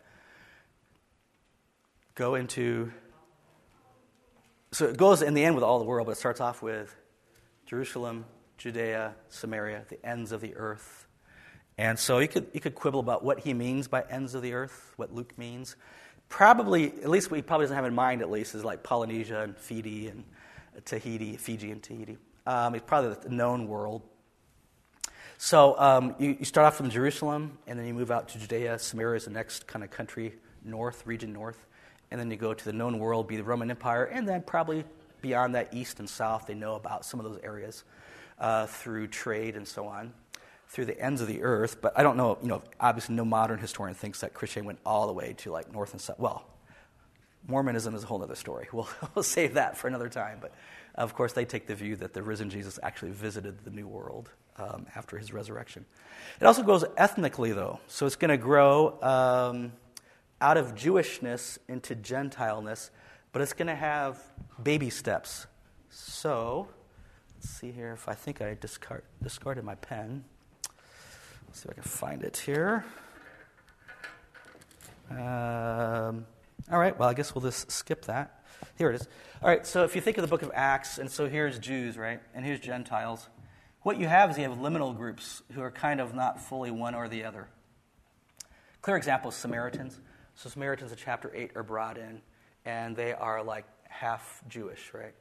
Go into so it goes in the end with all the world, but it starts off with Jerusalem, Judea, Samaria, the ends of the earth. And so you could, you could quibble about what he means by ends of the earth, what Luke means. Probably, at least what he probably doesn't have in mind, at least, is like Polynesia and Fiji and Tahiti, Fiji and Tahiti. Um, it's probably the known world. So um, you, you start off from Jerusalem, and then you move out to Judea. Samaria is the next kind of country north, region north. And then you go to the known world, be the Roman Empire, and then probably beyond that, east and south, they know about some of those areas uh, through trade and so on, through the ends of the earth. But I don't know, you know, obviously no modern historian thinks that Christianity went all the way to like north and south. Well, Mormonism is a whole other story. We'll, we'll save that for another time. But of course, they take the view that the risen Jesus actually visited the new world um, after his resurrection. It also goes ethnically, though. So it's going to grow um, out of Jewishness into Gentileness, but it's going to have baby steps. So let's see here if I think I discard, discarded my pen. See if I can find it here. Um, all right, well, I guess we'll just skip that. Here it is. All right, so if you think of the book of Acts, and so here's Jews, right? And here's Gentiles. What you have is you have liminal groups who are kind of not fully one or the other. Clear example is Samaritans. So Samaritans in chapter 8 are brought in, and they are like half Jewish, right?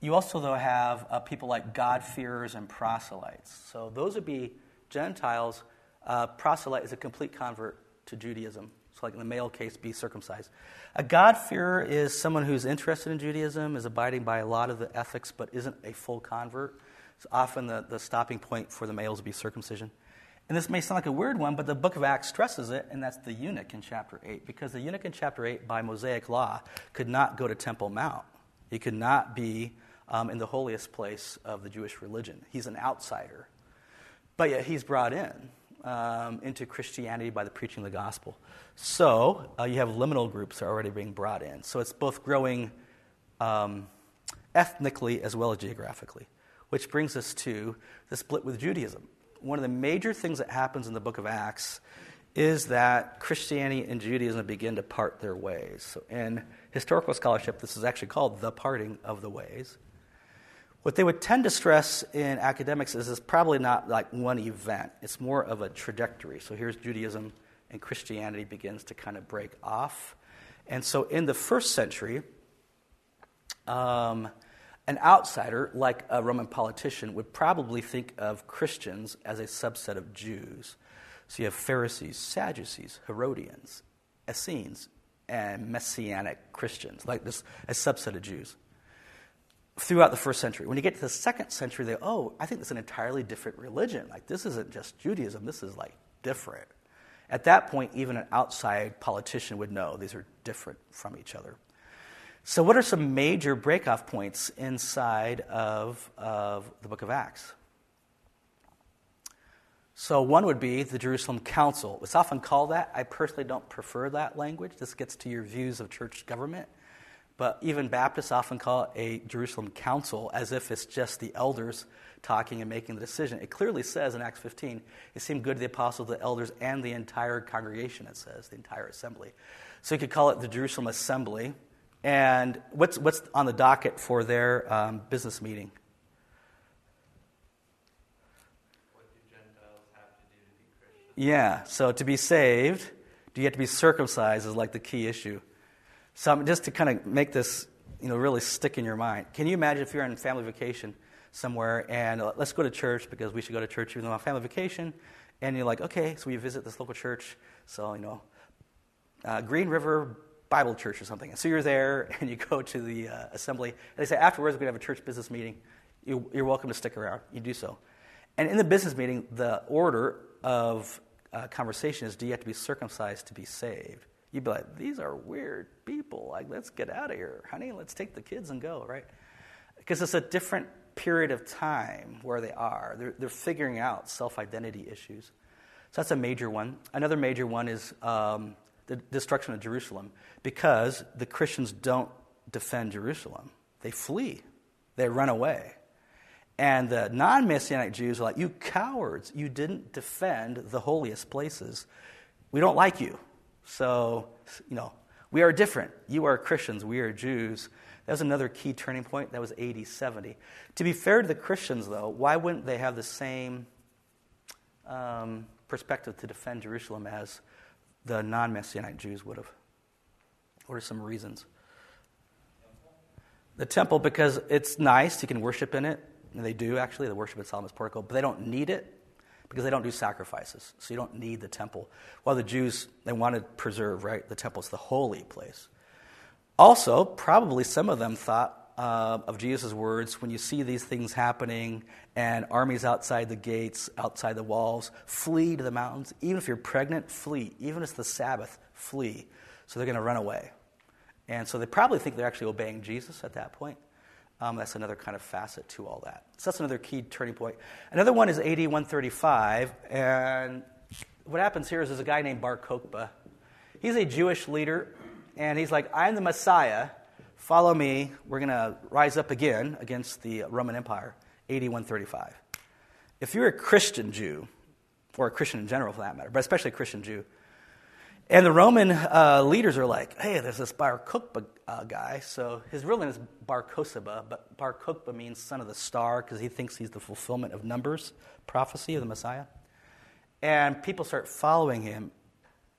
You also, though, have uh, people like God-fearers and proselytes. So those would be Gentiles. Uh, proselyte is a complete convert to Judaism. So, like in the male case, be circumcised. A God-fearer is someone who's interested in Judaism, is abiding by a lot of the ethics, but isn't a full convert. It's often the, the stopping point for the males to be circumcision. And this may sound like a weird one, but the book of Acts stresses it, and that's the eunuch in chapter 8. Because the eunuch in chapter 8, by Mosaic law, could not go to Temple Mount. He could not be um, in the holiest place of the Jewish religion. He's an outsider. But yet he's brought in um, into Christianity by the preaching of the gospel. So uh, you have liminal groups that are already being brought in. So it's both growing um, ethnically as well as geographically, which brings us to the split with Judaism. One of the major things that happens in the book of Acts is that Christianity and Judaism begin to part their ways. So in historical scholarship, this is actually called the parting of the ways. What they would tend to stress in academics is it's probably not like one event, it's more of a trajectory. So here's Judaism, and Christianity begins to kind of break off. And so in the first century, um, an outsider, like a Roman politician, would probably think of Christians as a subset of Jews. So you have Pharisees, Sadducees, Herodians, Essenes, and Messianic Christians, like this, a subset of Jews throughout the first century. When you get to the second century, they, oh, I think it's an entirely different religion. Like, this isn't just Judaism, this is like different. At that point, even an outside politician would know these are different from each other. So, what are some major breakoff points inside of, of the book of Acts? So, one would be the Jerusalem Council. It's often called that. I personally don't prefer that language. This gets to your views of church government. But even Baptists often call it a Jerusalem council as if it's just the elders talking and making the decision. It clearly says in Acts 15, it seemed good to the apostles, the elders, and the entire congregation, it says, the entire assembly. So you could call it the Jerusalem Assembly. And what's, what's on the docket for their um, business meeting? What do Gentiles have to to? Yeah, so to be saved, do you have to be circumcised is like the key issue. So just to kind of make this, you know, really stick in your mind. Can you imagine if you're on family vacation somewhere and uh, let's go to church because we should go to church even though on family vacation, and you're like, okay, so we visit this local church, so you know, uh, Green River Bible Church or something. And so you're there and you go to the uh, assembly. And they say afterwards we're going to have a church business meeting. You, you're welcome to stick around. You do so. And in the business meeting, the order of uh, conversation is: Do you have to be circumcised to be saved? You'd be like, these are weird people. Like, let's get out of here, honey. Let's take the kids and go, right? Because it's a different period of time where they are. They're, they're figuring out self identity issues. So that's a major one. Another major one is um, the destruction of Jerusalem because the Christians don't defend Jerusalem, they flee, they run away. And the non Messianic Jews are like, You cowards, you didn't defend the holiest places. We don't like you. So, you know, We are different. You are Christians. We are Jews. That was another key turning point. That was AD 70. To be fair to the Christians, though, why wouldn't they have the same um, perspective to defend Jerusalem as the non Messianic Jews would have? What are some reasons? The temple, because it's nice, you can worship in it. And they do, actually. They worship in Solomon's portico, but they don't need it because they don't do sacrifices. So you don't need the temple. While the Jews, they want to preserve, right? The temple's the holy place. Also, probably some of them thought uh, of Jesus' words when you see these things happening and armies outside the gates, outside the walls, flee to the mountains. Even if you're pregnant, flee. Even if it's the Sabbath, flee. So they're going to run away. And so they probably think they're actually obeying Jesus at that point. Um, that's another kind of facet to all that. So that's another key turning point. Another one is AD 135. And what happens here is there's a guy named Bar Kokhba. He's a Jewish leader, and he's like, I'm the Messiah. Follow me. We're going to rise up again against the Roman Empire, AD 135. If you're a Christian Jew, or a Christian in general for that matter, but especially a Christian Jew, and the Roman uh, leaders are like, hey, there's this Bar Kokhba uh, guy. So his real name is Bar Kosaba, but Bar Kokhba means son of the star because he thinks he's the fulfillment of numbers, prophecy of the Messiah. And people start following him.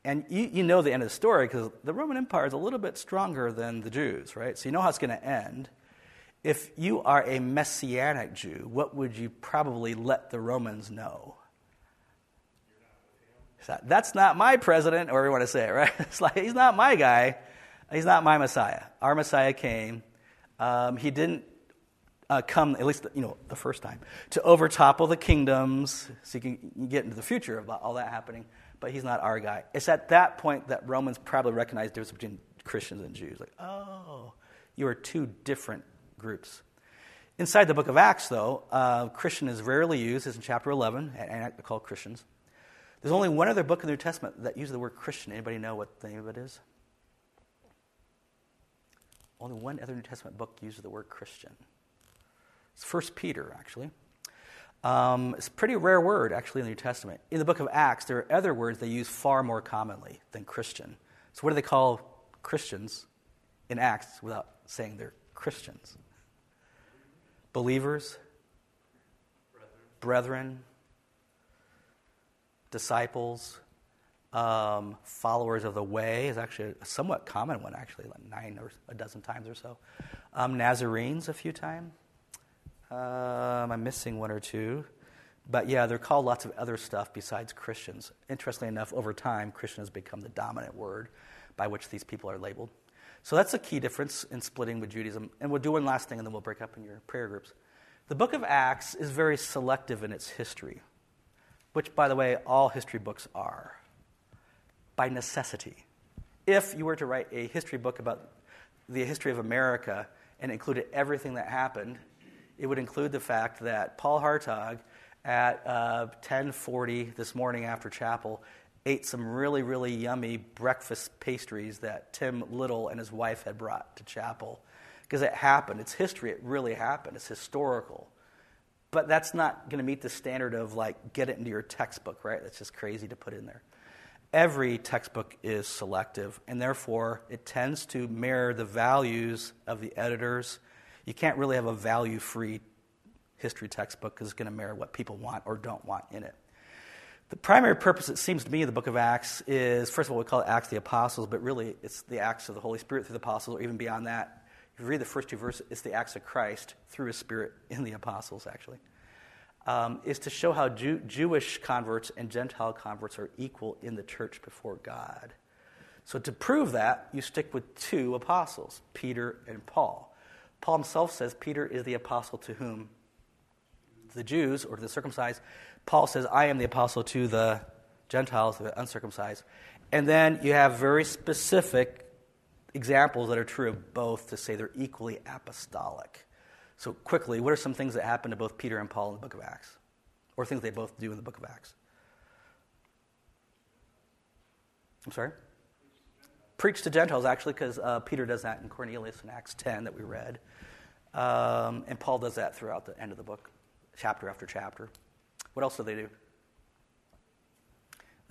And you, you know the end of the story because the Roman Empire is a little bit stronger than the Jews, right? So you know how it's going to end. If you are a messianic Jew, what would you probably let the Romans know? That's not my president, or want to say it, right? It's like, he's not my guy. He's not my Messiah. Our Messiah came. Um, he didn't uh, come, at least you know, the first time, to overtopple the kingdoms so you can get into the future about all that happening. But he's not our guy. It's at that point that Romans probably recognized the difference between Christians and Jews. Like, oh, you are two different groups. Inside the book of Acts, though, uh, Christian is rarely used. It's in chapter 11, and they're called Christians. There's only one other book in the New Testament that uses the word Christian. Anybody know what the name of it is? Only one other New Testament book uses the word Christian. It's First Peter, actually. Um, it's a pretty rare word, actually, in the New Testament. In the book of Acts, there are other words they use far more commonly than Christian. So, what do they call Christians in Acts without saying they're Christians? Believers, brethren, brethren disciples, um, followers of the way is actually a somewhat common one, actually, like nine or a dozen times or so. Um, Nazarenes a few times. Um, I'm missing one or two. But yeah, they're called lots of other stuff besides Christians. Interestingly enough, over time, Christian has become the dominant word by which these people are labeled. So that's a key difference in splitting with Judaism. And we'll do one last thing and then we'll break up in your prayer groups. The book of Acts is very selective in its history which, by the way, all history books are, by necessity. If you were to write a history book about the history of America and included everything that happened, it would include the fact that Paul Hartog at uh, 10:40 this morning after chapel ate some really really yummy breakfast pastries that Tim Little and his wife had brought to chapel because it happened. It's history. It really happened. It's historical. But that's not going to meet the standard of like get it into your textbook, right? That's just crazy to put in there. Every textbook is selective, and therefore it tends to mirror the values of the editors. You can't really have a value free history textbook because it's going to mirror what people want or don't want in it. The primary purpose, it seems to me, of the book of Acts is first of all, we call it Acts of the Apostles, but really it's the Acts of the Holy Spirit through the Apostles, or even beyond that. If you read the first two verses, it's the acts of Christ through his Spirit in the apostles, actually, um, is to show how Jew- Jewish converts and Gentile converts are equal in the church before God. So, to prove that, you stick with two apostles, Peter and Paul. Paul himself says Peter is the apostle to whom? The Jews or to the circumcised. Paul says, I am the apostle to the Gentiles, the uncircumcised. And then you have very specific examples that are true of both to say they're equally apostolic. So, quickly, what are some things that happen to both Peter and Paul in the book of Acts? Or things they both do in the book of Acts? I'm sorry? Preach to Gentiles, actually, because uh, Peter does that in Cornelius in Acts 10 that we read. Um, and Paul does that throughout the end of the book, chapter after chapter. What else do they do?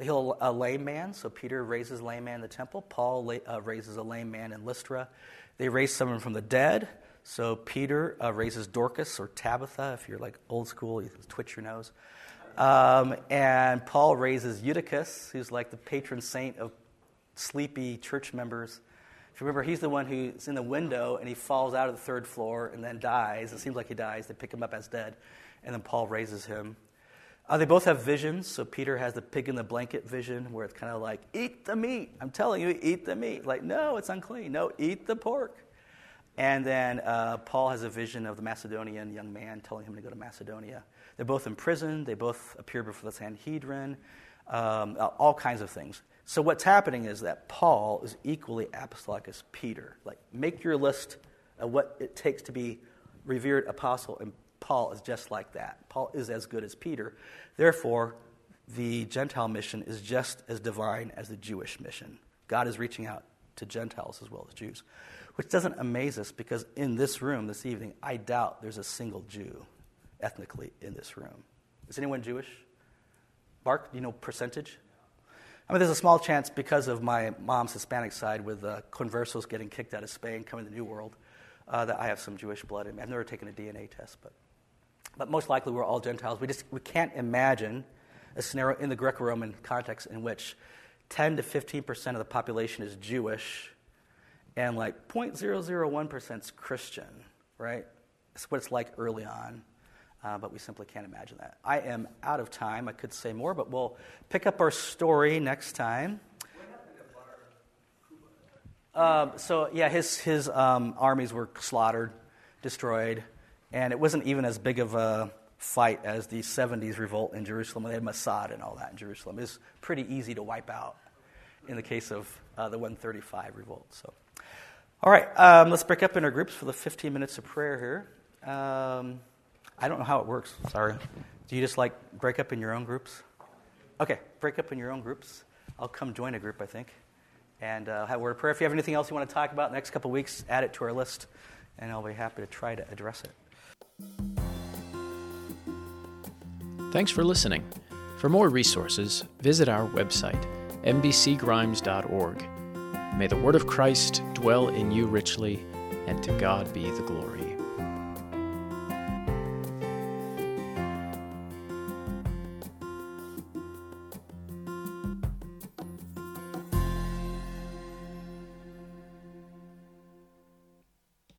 Heal a lame man. So Peter raises a lame man in the temple. Paul uh, raises a lame man in Lystra. They raise someone from the dead. So Peter uh, raises Dorcas or Tabitha, if you're like old school, you twitch your nose. Um, and Paul raises Eutychus, who's like the patron saint of sleepy church members. If you remember, he's the one who's in the window and he falls out of the third floor and then dies. It seems like he dies. They pick him up as dead, and then Paul raises him. Uh, they both have visions. So Peter has the pig in the blanket vision, where it's kind of like, eat the meat. I'm telling you, eat the meat. Like, no, it's unclean. No, eat the pork. And then uh, Paul has a vision of the Macedonian young man telling him to go to Macedonia. They're both in prison. They both appear before the Sanhedrin, um, all kinds of things. So what's happening is that Paul is equally apostolic as Peter. Like, make your list of what it takes to be revered apostle, and Paul is just like that. Paul is as good as Peter. Therefore, the Gentile mission is just as divine as the Jewish mission. God is reaching out to Gentiles as well as Jews, which doesn't amaze us because in this room this evening, I doubt there's a single Jew ethnically in this room. Is anyone Jewish? Mark, do you know percentage? I mean, there's a small chance because of my mom's Hispanic side with the conversos getting kicked out of Spain, coming to the New World, uh, that I have some Jewish blood in me. I've never taken a DNA test, but, but most likely we're all Gentiles. We just we can't imagine a scenario in the Greco-Roman context in which 10 to 15 percent of the population is Jewish, and like 0.001 percent is Christian, right? That's what it's like early on uh, but we simply can't imagine that. I am out of time. I could say more, but we'll pick up our story next time. Um, so, yeah, his, his um, armies were slaughtered, destroyed, and it wasn't even as big of a fight as the 70s revolt in Jerusalem. when They had Masada and all that in Jerusalem. It was pretty easy to wipe out in the case of uh, the 135 revolt. So, all right, um, let's break up in our groups for the 15 minutes of prayer here. Um, I don't know how it works. Sorry. Do you just like break up in your own groups? Okay, break up in your own groups. I'll come join a group, I think, and uh, have a word of prayer. If you have anything else you want to talk about in the next couple of weeks, add it to our list, and I'll be happy to try to address it. Thanks for listening. For more resources, visit our website, mbcgrimes.org. May the word of Christ dwell in you richly, and to God be the glory.